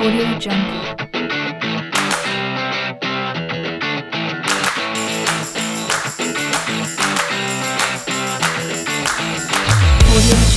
Audio Jungle. Audio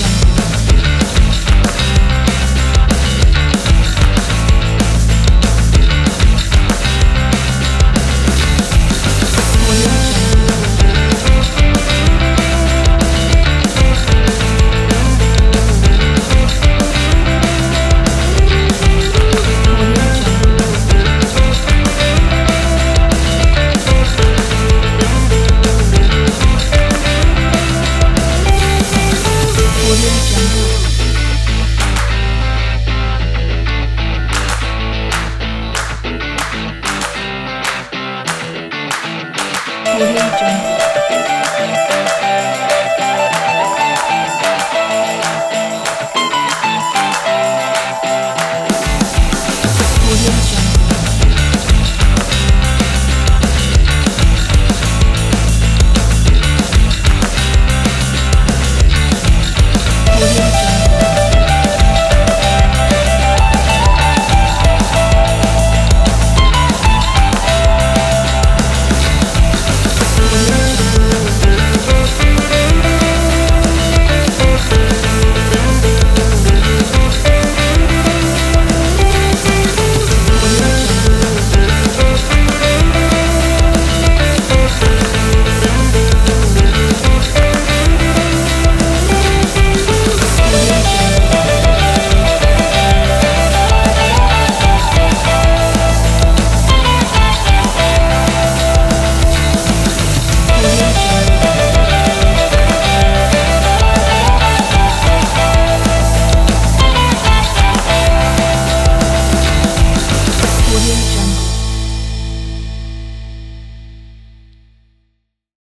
Creation